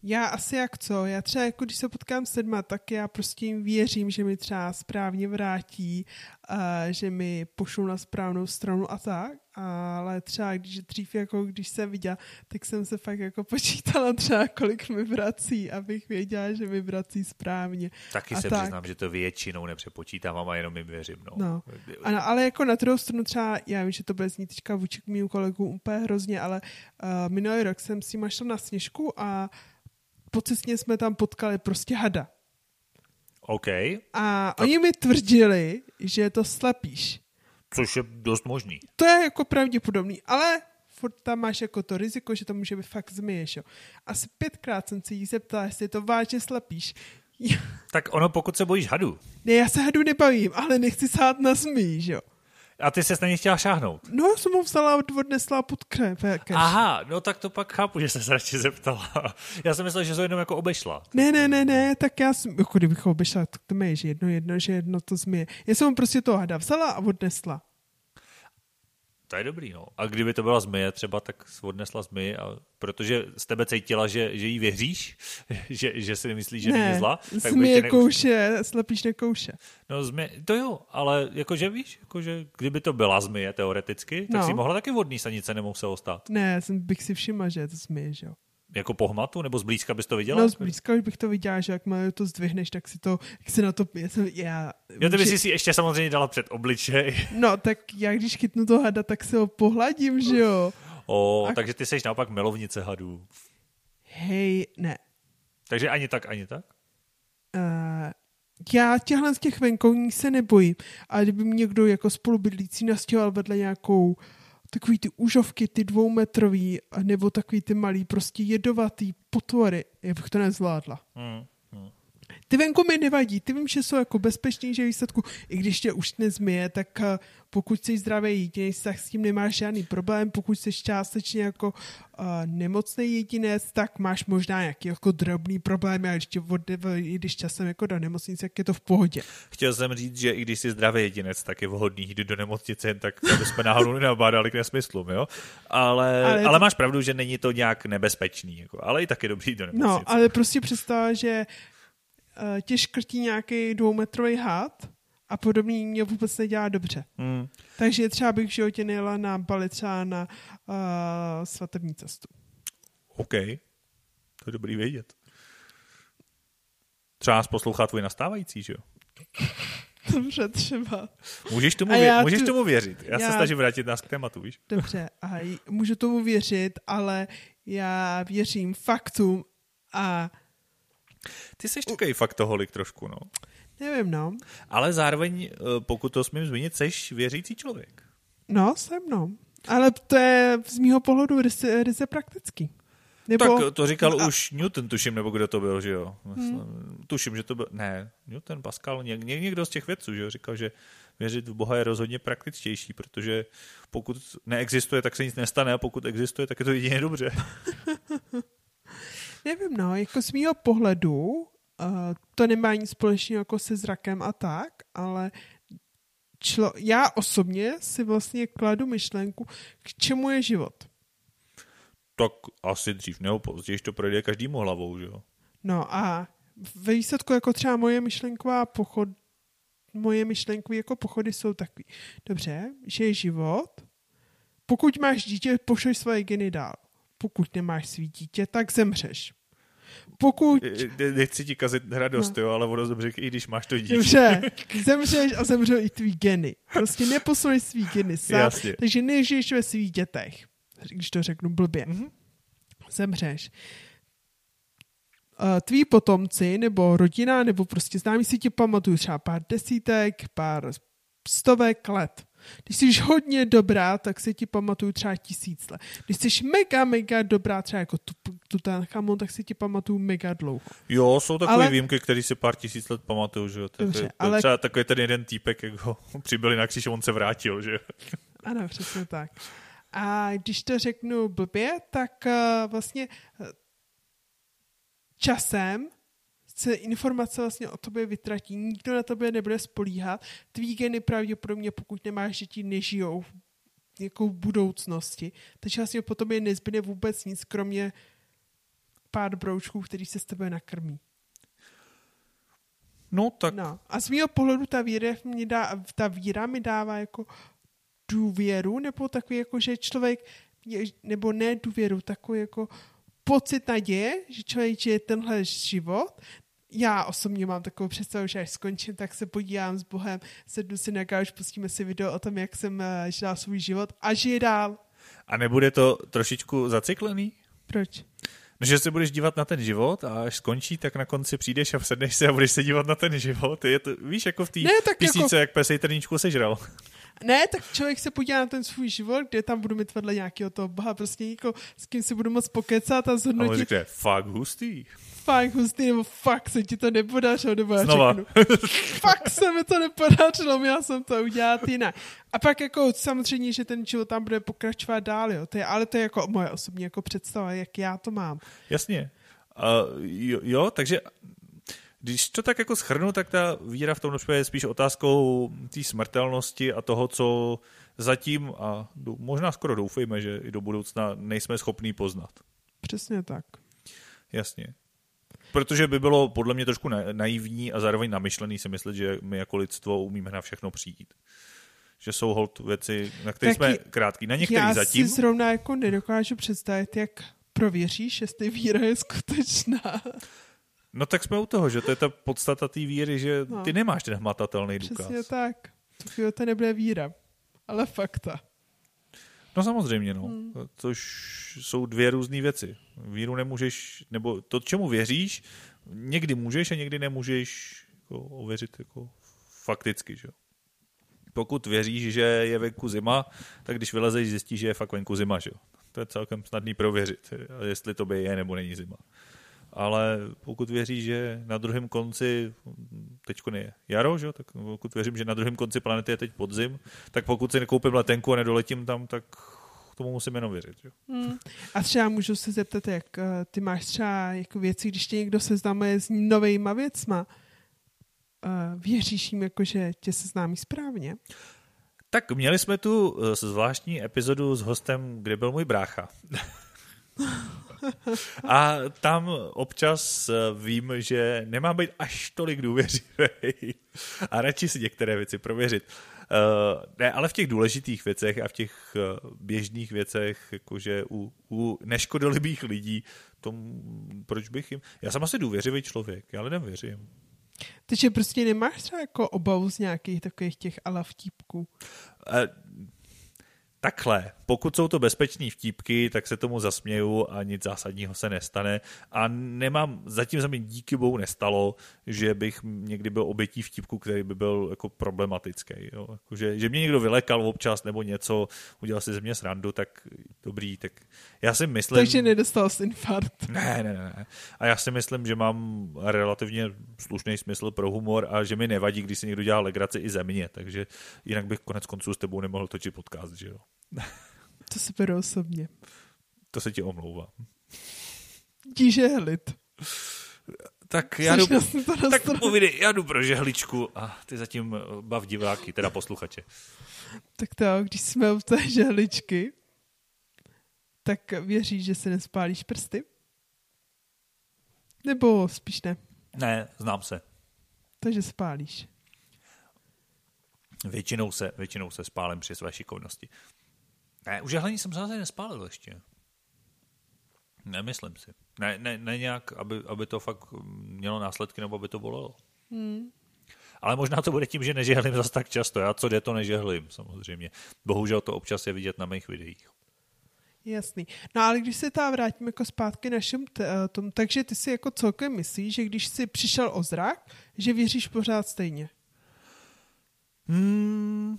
Já asi jak co, já třeba jako když se potkám s lidma, tak já prostě jim věřím, že mi třeba správně vrátí, a že mi pošlou na správnou stranu a tak, ale třeba když dřív jako když jsem viděla, tak jsem se fakt jako počítala třeba kolik mi vrací, abych věděla, že mi vrací správně. Taky A se tak. přiznám, že to většinou nepřepočítávám a jenom jim věřím. No. No. Ano, ale jako na druhou stranu třeba, já vím, že to bude znít teďka vůči k mým kolegům úplně hrozně, ale uh, minulý rok jsem s nima šla na sněžku a po cestě jsme tam potkali prostě hada. OK, A oni mi tvrdili, že je to slepíš. což je dost možný. To je jako pravděpodobný, ale furt tam máš jako to riziko, že to může být fakt zmiješ. Jo. Asi pětkrát jsem se jí zeptala, jestli je to vážně slepíš. Tak ono, pokud se bojíš hadu, Ne, já se hadu nebavím, ale nechci sát na že jo. A ty se na ně chtěla šáhnout. No, jsem ho vzala a odnesla pod krep. Aha, no tak to pak chápu, že se radši zeptala. Já jsem myslel, že to jenom jako obešla. Ne, ne, ne, ne, tak já jsem, jako kdybych ho obešla, tak to mi je, že jedno, jedno, že jedno to zmije. Já jsem mu prostě toho hada vzala a odnesla. To je dobrý, no. A kdyby to byla zmije třeba, tak odnesla zmije, a protože z tebe cítila, že, že jí věříš, že, že si myslíš, že není ne, zla, tak by tě zmije neuš... kouše, slepíš nekouše. No zmije, to jo, ale jakože víš, jakože kdyby to byla zmije teoreticky, tak No. si mohla taky vodní stanice nemuselo stát. Ne, jsem bych si všimla, že je to zmije, že jo. Jako pohmatu, nebo zblízka bys to viděla? No, zblízka už bych to viděla, že jakmile to zdvihneš, tak si to, jak si na to, já, jsem, já Jo, ty bys si ještě samozřejmě dala před obličej. No, tak já když chytnu to hada, tak se ho pohladím, že jo. O, A... takže ty seš naopak milovnice hadů. Hej, ne. Takže ani tak, ani tak? Uh, já těchhle z těch venkovních se nebojím, ale kdyby mě někdo jako spolubydlící nastěhoval vedle nějakou takový ty užovky, ty dvoumetrový, nebo takový ty malý, prostě jedovatý potvory, já bych to nezvládla. Hmm. Ty venku mi nevadí, ty vím, že jsou jako bezpečnější výsledku, i když tě už nezmije, tak eh, pokud jsi zdravý jedinec, tak s tím nemáš žádný problém, pokud jsi částečně jako uh, nemocný jedinec, tak máš možná nějaký jako drobný problém, ale ještě od, když časem jako do nemocnice, tak je to v pohodě. Chtěl jsem říct, že i když jsi zdravý jedinec, tak je vhodný jít do nemocnice, tak jsme náhodou nenabádali k nesmyslům, jo? Ale, ale, ale máš pravdu, že není to nějak nebezpečný, jako, ale i tak je dobrý do nemocnice. No, ale prostě představa, že tě škrtí nějaký dvoumetrový had a podobný mě vůbec nedělá dobře. Hmm. Takže třeba bych v životě nejela na Bali třeba na uh, svatební cestu. OK, to je dobrý vědět. Třeba nás poslouchá tvůj nastávající, že jo? Dobře, třeba. Můžeš tomu, vě- můžeš tu... tomu věřit. Já, já se snažím vrátit nás k tématu, víš? Dobře, a můžu tomu věřit, ale já věřím faktům a ty jsi takový faktoholik trošku, no. Nevím, no. Ale zároveň, eh, pokud to smím zmínit, jsi věřící člověk. No, jsem, no. Ale to je z mýho pohledu ryze, ryze praktický. Nebo... Tak to říkal a... už Newton, tuším, nebo kdo to byl, že jo? Hmm. Tuším, že to byl, ne, Newton, Pascal, něk, někdo z těch vědců, že jo, říkal, že věřit v Boha je rozhodně praktičtější, protože pokud neexistuje, tak se nic nestane a pokud existuje, tak je to jedině dobře. Nevím, no, jako z mýho pohledu uh, to nemá nic společného jako se zrakem a tak, ale člo, já osobně si vlastně kladu myšlenku, k čemu je život. Tak asi dřív nebo později to projde každému hlavou, že jo? No a ve výsledku jako třeba moje myšlenková pochod, moje myšlenkové jako pochody jsou takový. Dobře, že je život, pokud máš dítě, pošleš svoje geny dál. Pokud nemáš svý dítě, tak zemřeš. Pokud... Nechci ti kazit radost, no. jo, ale ono dobře, i když máš to dítě. Dobře, zemřeš a zemřou i tvý geny. Prostě neposuneš svý geny sám, Jasně. takže nežiješ ve svých dětech. Když to řeknu blbě. Mm-hmm. Zemřeš. Uh, tví potomci, nebo rodina, nebo prostě známí si ti pamatuju třeba pár desítek, pár stovek let. Když jsi hodně dobrá, tak se ti pamatuju třeba tisíc let. Když jsi mega, mega dobrá, třeba jako Tutanchamon, tak si ti pamatuju mega dlouho. Jo, jsou takové ale... výjimky, které si pár tisíc let pamatuju, že jo. Dobře, ale... Třeba takový ten jeden týpek, jak ho přibyli na kříž on se vrátil, že jo. Ano, přesně tak. A když to řeknu blbě, tak uh, vlastně uh, časem se informace vlastně o tobě vytratí, nikdo na tobě nebude spolíhat, tvý geny pravděpodobně, pokud nemáš děti, nežijou jako v budoucnosti. Takže vlastně potom je nezbyde vůbec nic, kromě pár broučků, který se s tebe nakrmí. No, tak... No. A z mého pohledu ta víra, mě dá, ta víra mi dává jako důvěru, nebo takový jako, že člověk, nebo ne důvěru, takový jako pocit naděje, že člověk žije tenhle život, já osobně mám takovou představu, že až skončím, tak se podívám s Bohem, sednu si na gauč, pustíme si video o tom, jak jsem uh, žila svůj život a žije dál. A nebude to trošičku zacyklený? Proč? No, že se budeš dívat na ten život a až skončí, tak na konci přijdeš a sedneš se a budeš se dívat na ten život. Je to, víš, jako v té písnice, jako... jak pesej trníčku sežral. Ne, tak člověk se podívá na ten svůj život, kde tam budu mít vedle nějakého toho boha, prostě jako, s kým si budu moc pokecat a zhodnotit. A on řekne, fakt hustý fakt hustý, nebo fakt se ti to nepodařilo, nebo já Znova. řeknu, fakt se mi to nepodařilo, měl jsem to udělat jinak. A pak jako samozřejmě, že ten život tam bude pokračovat dál, jo. To je, ale to je jako moje osobní jako představa, jak já to mám. Jasně. Uh, jo, jo, takže když to tak jako schrnu, tak ta víra v tom je spíš otázkou té smrtelnosti a toho, co zatím a možná skoro doufejme, že i do budoucna nejsme schopní poznat. Přesně tak. Jasně. Protože by bylo podle mě trošku naivní a zároveň namyšlený si myslet, že my jako lidstvo umíme na všechno přijít. Že jsou hold věci, na které jsme krátký. Na některých já zatím. Já si zrovna jako nedokážu představit, jak prověříš, jestli víra je skutečná. No tak jsme u toho, že to je ta podstata té víry, že No. ty nemáš ten hmatatelný důkaz. Přesně tak. To to nebude víra, ale fakta. No samozřejmě, no. Hmm. Což jsou dvě různé věci. Víru nemůžeš, nebo to, čemu věříš, někdy můžeš a někdy nemůžeš jako, ověřit jako fakticky, že jo. Pokud věříš, že je venku zima, tak když vylezeš, zjistíš, že je fakt venku zima, že jo. To je celkem snadný prověřit, jestli to by je nebo není zima. Ale pokud věříš, že na druhém konci, teď je jaro, že? tak pokud věřím, že na druhém konci planety je teď podzim, tak pokud si nekoupím letenku a nedoletím tam, tak tomu musím jenom věřit. Že? Hmm. A třeba můžu se zeptat, jak eh, ty máš třeba jako věci, když tě někdo seznamuje s novejma věcma, uh, věříš jim jako, že tě seznámí správně? Tak měli jsme tu eh, zvláštní epizodu s hostem, kde byl můj brácha. A tam občas eh, vím, že nemám být až tolik důvěřivý a radši si některé věci prověřit. Uh, ne, ale v těch důležitých věcech a v těch uh, běžných věcech, jakože u, u neškodolibých lidí, tom, proč bych jim... Já jsem asi důvěřivý člověk, já lidem věřím. Takže prostě nemáš třeba jako obavu z nějakých takových těch ala vtípků. Eh, Takhle, pokud jsou to bezpečné vtípky, tak se tomu zasměju a nic zásadního se nestane. A nemám, zatím se mi díky bohu nestalo, že bych někdy byl obětí vtípku, který by byl jako problematický. Jo? Jako, že, že mě někdo vylekal občas nebo něco, udělal si ze mě srandu, tak dobrý, tak já si myslím... Takže nedostal jsi infarkt. Ne, ne, ne. A já si myslím, že mám relativně slušný smysl pro humor a že mi nevadí, když si někdo dělá legraci i ze mě, takže jinak bych konec konců s tebou nemohl točit podcast, že jo. To si beru osobně. To se ti omlouvám. Díže hlit. Tak já jdu, tak povídej, já jdu pro žehličku a ty zatím eh, bav diváky, teda posluchače. Tak to, když jsme u té žehličky, tak věříš, že se nespálíš prsty? Nebo spíš ne? Ne, znám se. Takže spálíš. Většinou se, většinou se spálím při své šikovnosti. Ne, u žehlení jsem zase nespálil ještě. Nemyslím si. Ne, ne, ne nějak, aby, aby to fakt mělo následky, nebo aby to bolelo. Hmm. Ale možná to bude tím, že nežehlím zase tak často. Já co jde, to nežehlím, samozřejmě. Bohužel to občas je vidět na mých videích. Jasný. No ale když se tam vrátíme jako zpátky našem t- eh, tom, takže ty si jako celkem myslíš, že když jsi přišel o zrak, že věříš pořád stejně. Hmm.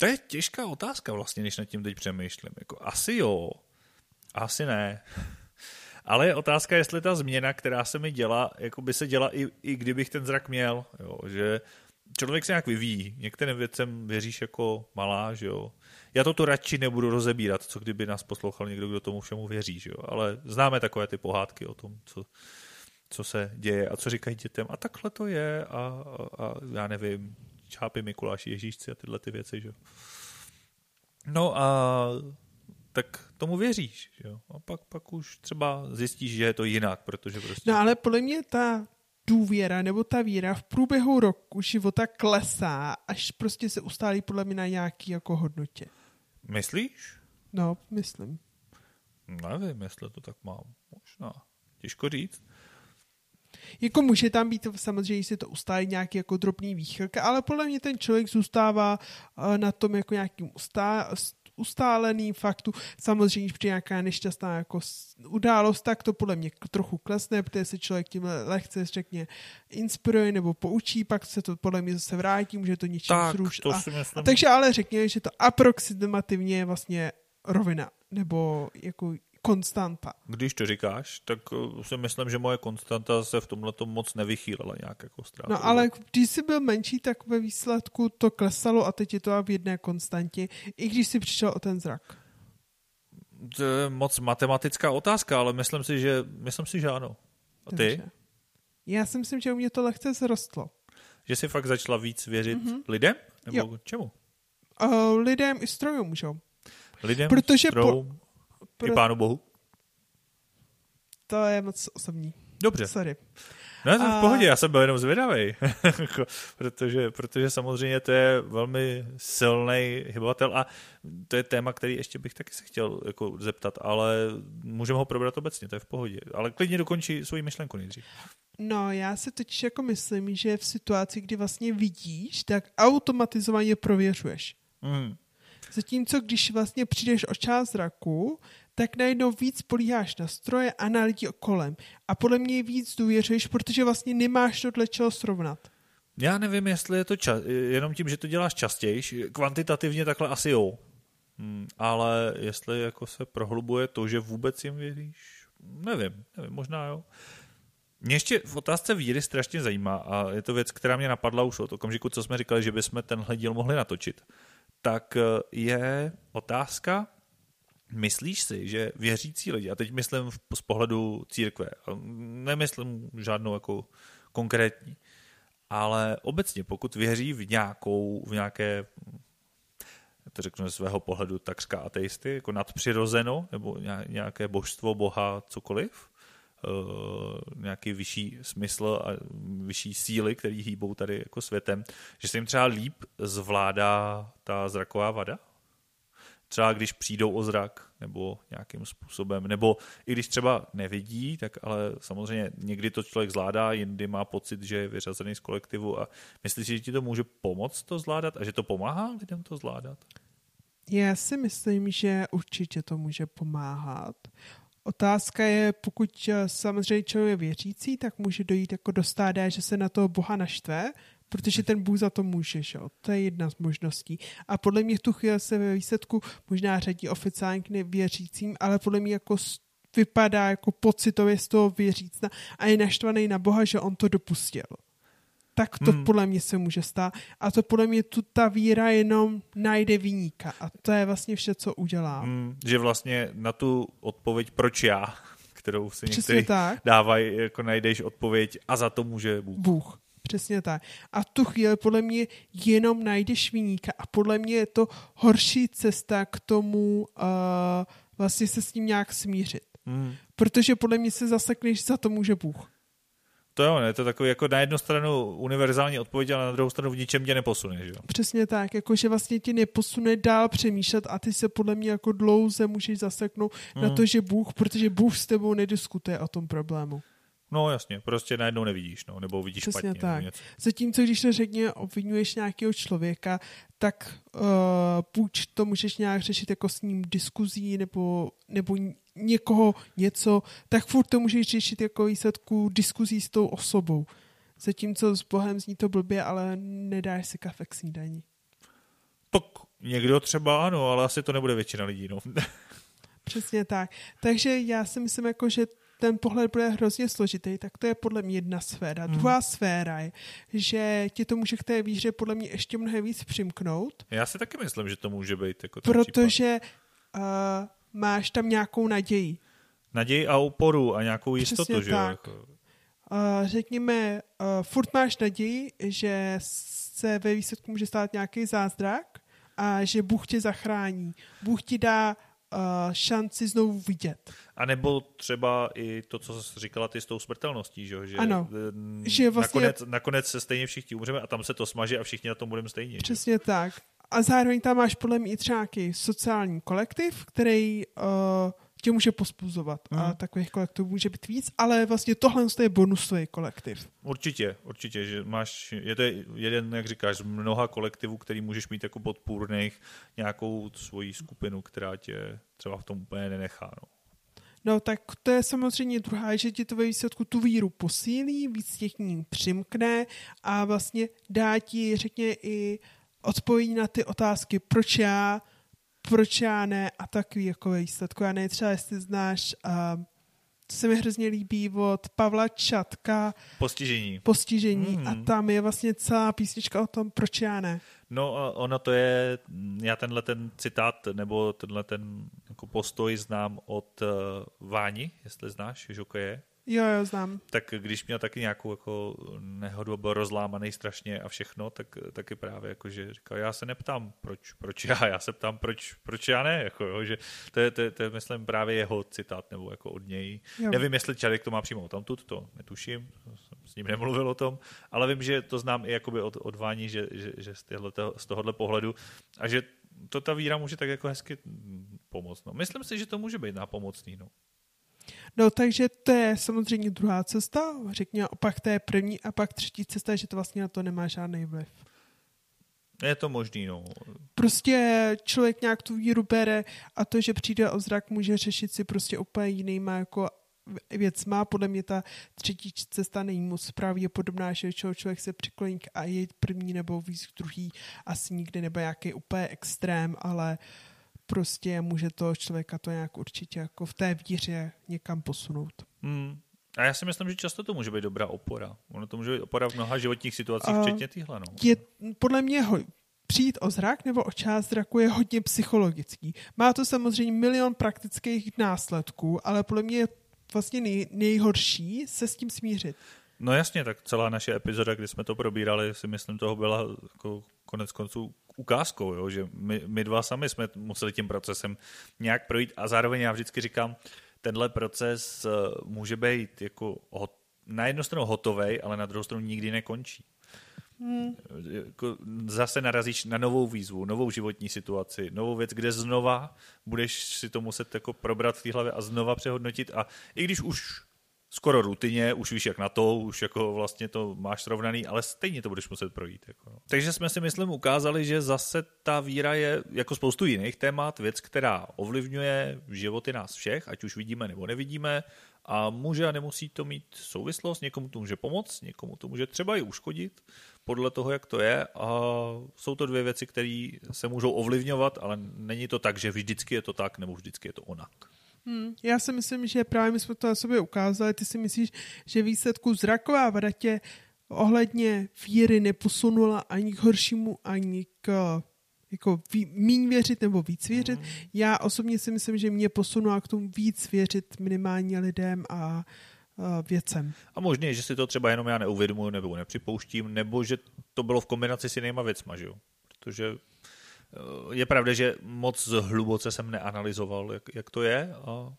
To je těžká otázka vlastně, když nad tím teď přemýšlím. Jako, asi jo, asi ne. Ale je otázka, jestli ta změna, která se mi dělá, jako by se děla i, i kdybych ten zrak měl. Jo, že člověk se nějak vyvíjí. Některým věcem věříš jako malá, že jo. Já to tu radši nebudu rozebírat, co kdyby nás poslouchal někdo, kdo tomu všemu věří, že jo. Ale známe takové ty pohádky o tom, co, co se děje a co říkají dětem. A takhle to je a, a, a já nevím, čápy Mikuláš, Ježíšci a tyhle ty věci, že jo. No a tak tomu věříš, že jo. A pak, pak už třeba zjistíš, že je to jinak, protože prostě... No ale podle mě ta důvěra nebo ta víra v průběhu roku života klesá, až prostě se ustálí podle mě na nějaký jako hodnotě. Myslíš? No, myslím. Nevím, jestli to tak mám. Možná. Těžko říct. Jako může tam být samozřejmě, že to ustálí nějaký jako drobný výchylk, ale podle mě ten člověk zůstává eh, na tom jako nějakým ustá, ustáleným faktu. Samozřejmě, když přijde nějaká nešťastná jako událost, tak to podle mě trochu klesne, protože se člověk tím lehce řekně inspiruje nebo poučí, pak se to podle mě zase vrátí, může to něčím Tak, zrušit. to a, a takže ale řekněme, že to aproximativně je vlastně rovina nebo jako konstanta. Když to říkáš, tak eh, si myslím, že moje konstanta se v tomhle moc nevychýlela nějak jako ztrátu. No ale když jsi byl menší, tak ve výsledku to klesalo a teď je to v jedné konstantě, i když jsi přišel o ten zrak. To je moc matematická otázka, ale myslím si, že, myslím si, že ano. A ty? Dobře. Já si myslím, že u mě to lehce zrostlo. Že jsi fakt začala víc věřit Mhm. lidem? Nebo Jo. čemu? Uh, lidem i strojům, že? jo? Lidem, Protože po- strojům, i Pro... pánu bohu? To je moc osobní. Dobře. Sorry. No to v pohodě, já jsem byl jenom zvědavý, protože, protože samozřejmě to je velmi silný hybatel a to je téma, který ještě bych taky se chtěl jako zeptat, ale můžeme ho probrat obecně, to je v pohodě. Ale klidně dokončí svoji myšlenku nejdřív. No, já si totiž jako myslím, že v situaci, kdy vlastně vidíš, tak automatizovaně prověřuješ. Mm. Zatímco když vlastně přijdeš o část zraku, tak najednou víc políháš na stroje a na lidi kolem. A podle mě víc důvěřuješ, protože vlastně nemáš tohle čeho srovnat. Já nevím, jestli je to ča- jenom tím, že to děláš častěji. Kvantitativně takhle asi jo. Hmm, ale jestli jako se prohlubuje to, že vůbec jim věříš, nevím, nevím, možná jo. Mě ještě v otázce víry strašně zajímá a je to věc, která mě napadla už od okamžiku, co jsme říkali, že bychom tenhle díl mohli natočit. Tak eh, je otázka, Myslíš si, že věřící lidi, a teď myslím z pohledu církve, nemyslím žádnou jako konkrétní, ale obecně, pokud věří v nějakou, v nějaké, to řeknu ze svého pohledu takřka ateisty, jako nadpřirozeno, nebo nějaké božstvo, boha, cokoliv, uh, nějaký vyšší smysl a vyšší síly, který hýbou tady jako světem, že se jim třeba líp zvládá ta zraková vada? Třeba když přijdou o zrak nebo nějakým způsobem, nebo i když třeba nevidí, tak ale samozřejmě někdy to člověk zvládá, jindy má pocit, že je vyřazený z kolektivu a myslíš, že ti to může pomoct to zvládat a že to pomáhá lidem to zvládat? Já si myslím, že určitě to může pomáhat. Otázka je, pokud samozřejmě člověk je věřící, tak může dojít jako do stádia, že se na toho Boha naštve, protože ten Bůh za to může, že? to je jedna z možností. A podle mě v tu chvíli se ve výsledku možná řadí oficiálně k nevěřícím, ale podle mě jako vypadá jako pocitově z toho věřícna a je naštvaný na Boha, že on to dopustil. Tak to hmm. podle mě se může stát. A to podle mě tu ta víra jenom najde výníka. A to je vlastně vše, co udělá. Hmm. Že vlastně na tu odpověď, proč já, kterou si někteří dávají, jako najdeš odpověď a za to může Bůh. Bůh. Přesně tak. A tu chvíli podle mě jenom najdeš výníka a podle mě je to horší cesta k tomu uh, vlastně se s ním nějak smířit. Mm. Protože podle mě se zasekneš, za to může Bůh. To jo, je to takový jako na jednu stranu univerzální odpověď, ale na druhou stranu v ničem tě neposune. Že? Přesně tak, jakože vlastně tě neposune dál přemýšlet a ty se podle mě jako dlouze můžeš zaseknout mm. na hmm. to, že Bůh, protože Bůh s tebou nediskutuje o tom problému. No jasně, prostě najednou nevidíš, no, nebo vidíš Přesně špatně. tak. Něco. Zatímco když to řekně obvinuješ nějakého člověka, tak uh, buď to můžeš nějak řešit jako s ním diskuzí, nebo, nebo někoho něco, tak furt to můžeš řešit jako výsledku diskuzí s tou osobou. Zatímco s Bohem zní to blbě, ale nedáš si kafe k snídaní. Tak někdo třeba ano, ale asi to nebude většina lidí, no. Přesně tak. Takže já si myslím, jako, že ten pohled bude hrozně složitý, tak to je podle mě jedna sféra. Mm. Druhá sféra je, že ti to může k té víře podle mě ještě mnohem víc přimknout. Já si taky myslím, že to může být. Jako protože uh, máš tam nějakou naději. Naději a oporu a nějakou jistotu, Přesně že tak. Jako... Uh, řekněme, uh, furt máš naději, že se ve výsledku může stát nějaký zázrak a že Bůh tě zachrání. Bůh ti dá uh, šanci znovu vidět. A nebo třeba i to, co jsi říkala ty s tou smrtelností, že, že, ano, že vlastně... nakonec, nakonec se stejně všichni umřeme a tam se to smaže a všichni na tom budeme stejně. Přesně že? tak. A zároveň tam máš podle mě i třeba nějaký sociální kolektiv, který uh, tě může pospuzovat hmm. a takových kolektivů může být víc, ale vlastně tohle je bonusový kolektiv. Určitě, určitě, že máš, je to jeden, jak říkáš, z mnoha kolektivů, který můžeš mít jako podpůrných nějakou svoji skupinu, která tě třeba v tom úplně nenechá. No. No tak to je samozřejmě druhá, že ti to ve výsledku tu víru posílí, víc těch ní přimkne a vlastně dá ti, řekně, i odpověď na ty otázky, proč já, proč já ne a takový jako výsledku. Já ne, třeba jestli znáš, uh, to se mi hrozně líbí od Pavla Čatka. Postižení. Postižení hmm. a tam je vlastně celá písnička o tom, proč já ne. No ono to je, já tenhle ten citát nebo tenhle ten jako postoj znám od uh, Váni, jestli znáš, Žokeje. Jo, jo, znám. Tak když měl taky nějakou jako nehodu, byl rozlámaný strašně a všechno, tak taky právě jako, že říkal, já se neptám, proč, proč já, já se ptám, proč, proč já ne, jako, jo, že to je, to, je, to je, myslím, právě jeho citát, nebo jako od něj. Jo. Nevím, jestli člověk to má přímo tamtud, to netuším, jsem s ním nemluvil o tom, ale vím, že to znám i jakoby od, od Vání, že, že, že z, tohoto, z tohohle pohledu a že to ta víra může tak jako hezky pomoct. No. Myslím si, že to může být nápomocný. No. No takže to je samozřejmě druhá cesta, řekněme opak té první a pak třetí cesta, že to vlastně na to nemá žádný vliv. Je to možný, no. Prostě člověk nějak tu víru bere a to, že přijde o zrak, může řešit si prostě úplně jinýma jako věcma. Podle mě ta třetí cesta není moc právě podobná, že člověk se přikloní a je první nebo víc druhý, asi nikdy nebo nějaký úplně extrém, ale uh, prostě může to člověka to nějak určitě jako v té víře někam posunout. Hmm. A já si myslím, že často to může být dobrá opora. Ono to může být opora v mnoha životních situacích, uh, včetně týhle. No. Je podle mě ho, přijít o zrak nebo o část zraku je hodně psychologický. Má to samozřejmě milion praktických následků, ale podle mě je vlastně nej, nejhorší se s tím smířit. No jasně, tak celá naše epizoda, kdy jsme to probírali, si myslím, toho byla jako konec konců ukázkou, jo? že my, my dva sami jsme museli tím procesem nějak projít a zároveň já vždycky říkám, tenhle proces eh, může být jako hot, na jednu stranu hotový, ale na druhou stranu nikdy nekončí. Hmm. Jako zase narazíš na novou výzvu, novou životní situaci, novou věc, kde znova budeš si to muset jako probrat v té hlavě a znova přehodnotit a i když už skoro rutině, už víš jak na to, už jako vlastně to máš srovnaný, ale stejně to budeš muset projít. Jako no. Takže jsme si myslím ukázali, že zase ta víra je jako spoustu jiných témat, věc, která ovlivňuje životy nás všech, ať už vidíme nebo nevidíme a může a nemusí to mít souvislost, někomu to může pomoct, někomu to může třeba i uškodit, podle toho, jak to je a jsou to dvě věci, které se můžou ovlivňovat, ale není to tak, že vždycky je to tak nebo vždycky je to onak. Hmm, já si myslím, že právě my jsme to na sobě ukázali. Ty si myslíš, že výsledku zraková vada tě ohledně víry neposunula ani k horšímu, ani k jako ví, míň věřit nebo víc věřit. Hmm. Já osobně si myslím, že mě posunula k tomu víc věřit minimálně lidem a věcem. A možně, že si to třeba jenom já neuvědomuji nebo nepřipouštím, nebo že to bylo v kombinaci s jinýma věcma, že jo? Protože je pravda, že moc hluboce jsem neanalyzoval, jak, jak to je, a,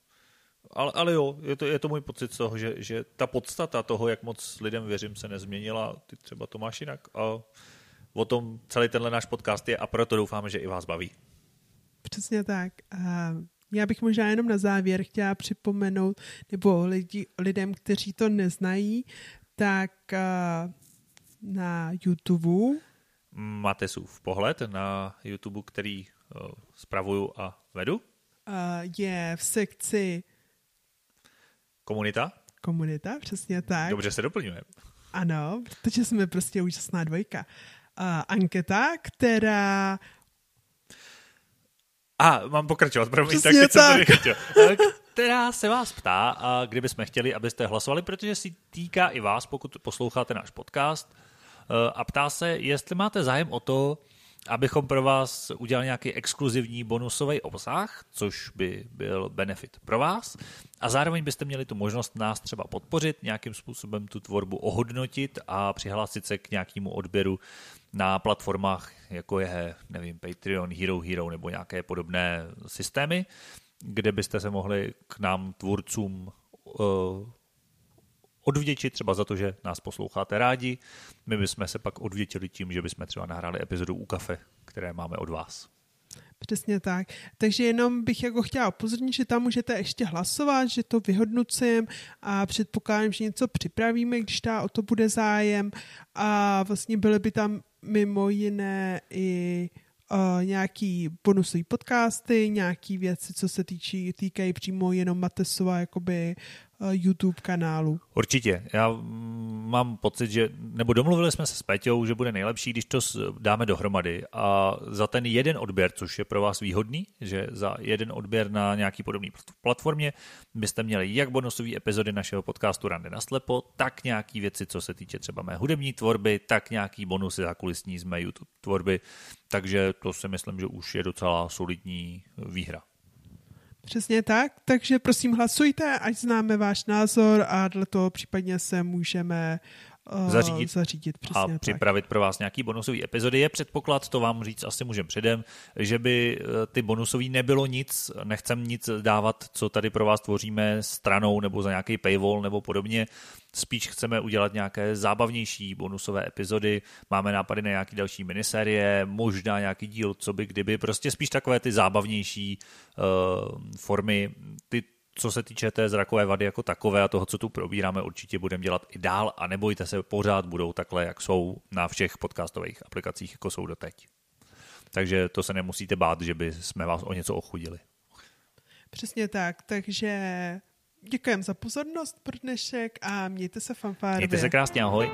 ale, ale jo, je to, je to můj pocit z toho, že, že ta podstata toho, jak moc lidem věřím, se nezměnila. Ty třeba to máš jinak. A o tom celý tenhle náš podcast je a proto doufáme, že i vás baví. Přesně tak. Já bych možná jenom na závěr chtěla připomenout, nebo lidi, lidem, kteří to neznají, tak na YouTube Matesův pohled na YouTube, který uh, spravuju a vedu. Uh, je v sekci Komunita. Komunita, přesně tak. Dobře se doplňujeme. Ano, protože jsme prostě úžasná dvojka. Uh, anketa, která a mám pokračovat, promiň, tak teď tak. jsem to která se vás ptá, a kdybychom chtěli, abyste hlasovali, protože si týká i vás, pokud posloucháte náš podcast, Eh, a ptá se, jestli máte zájem o to, abychom pro vás udělali nějaký exkluzivní bonusový obsah, což by byl benefit pro vás. A zároveň byste měli tu možnost nás třeba podpořit, nějakým způsobem tu tvorbu ohodnotit a přihlásit se k nějakému odběru na platformách, jako je, nevím, Patreon, Hero Hero nebo nějaké podobné systémy, kde byste se mohli k nám tvůrcům uh, odvděčit třeba za to, že nás posloucháte rádi. My bychom se pak odvděčili tím, že bychom třeba nahráli epizodu u kafe, které máme od vás. Přesně tak. Takže jenom bych jako chtěla upozornit, že tam můžete ještě hlasovat, že to vyhodnocujeme a předpokládám, že něco připravíme, když ta o to bude zájem a vlastně byly by tam mimo jiné i uh, nějaký bonusový podcasty, nějaký věci, co se týčí, týkají přímo jenom Matesova jakoby YouTube kanálu. Určitě. Já mám pocit, že, nebo domluvili jsme se s Peťou, že bude nejlepší, když to dáme dohromady a za ten jeden odběr, což je pro vás výhodný, že za jeden odběr na nějaký podobný platformě byste měli jak bonusové epizody našeho podcastu Randy na slepo, tak nějaký věci, co se týče třeba mé hudební tvorby, tak nějaký bonusy za kulisní z mé YouTube tvorby, takže to si myslím, že už je docela solidní výhra. Přesně tak, takže prosím hlasujte, ať známe váš názor a dle toho případně se můžeme zařídit, zařídit a tak. připravit pro vás nějaký bonusový epizody. Je předpoklad, to vám říct asi můžem předem, že by eh, ty bonusový nebylo nic, nechcem nic dávat, co tady pro vás tvoříme stranou nebo za nějaký paywall nebo podobně. Spíš chceme udělat nějaké zábavnější bonusové epizody, máme nápady na nějaké další minisérie, možná nějaký díl, co by kdyby, prostě spíš takové ty zábavnější uh, formy. Ty co se týče té zrakové vady jako takové a toho, co tu probíráme, určitě budeme dělat i dál a nebojte se, pořád budou takhle, jak jsou na všech podcastových aplikacích, jako jsou doteď. Takže to se nemusíte bát, že by jsme vás o něco ochudili. Přesně tak, takže děkujeme za pozornost pro dnešek a mějte se fanfárově. Mějte se krásně, ahoj.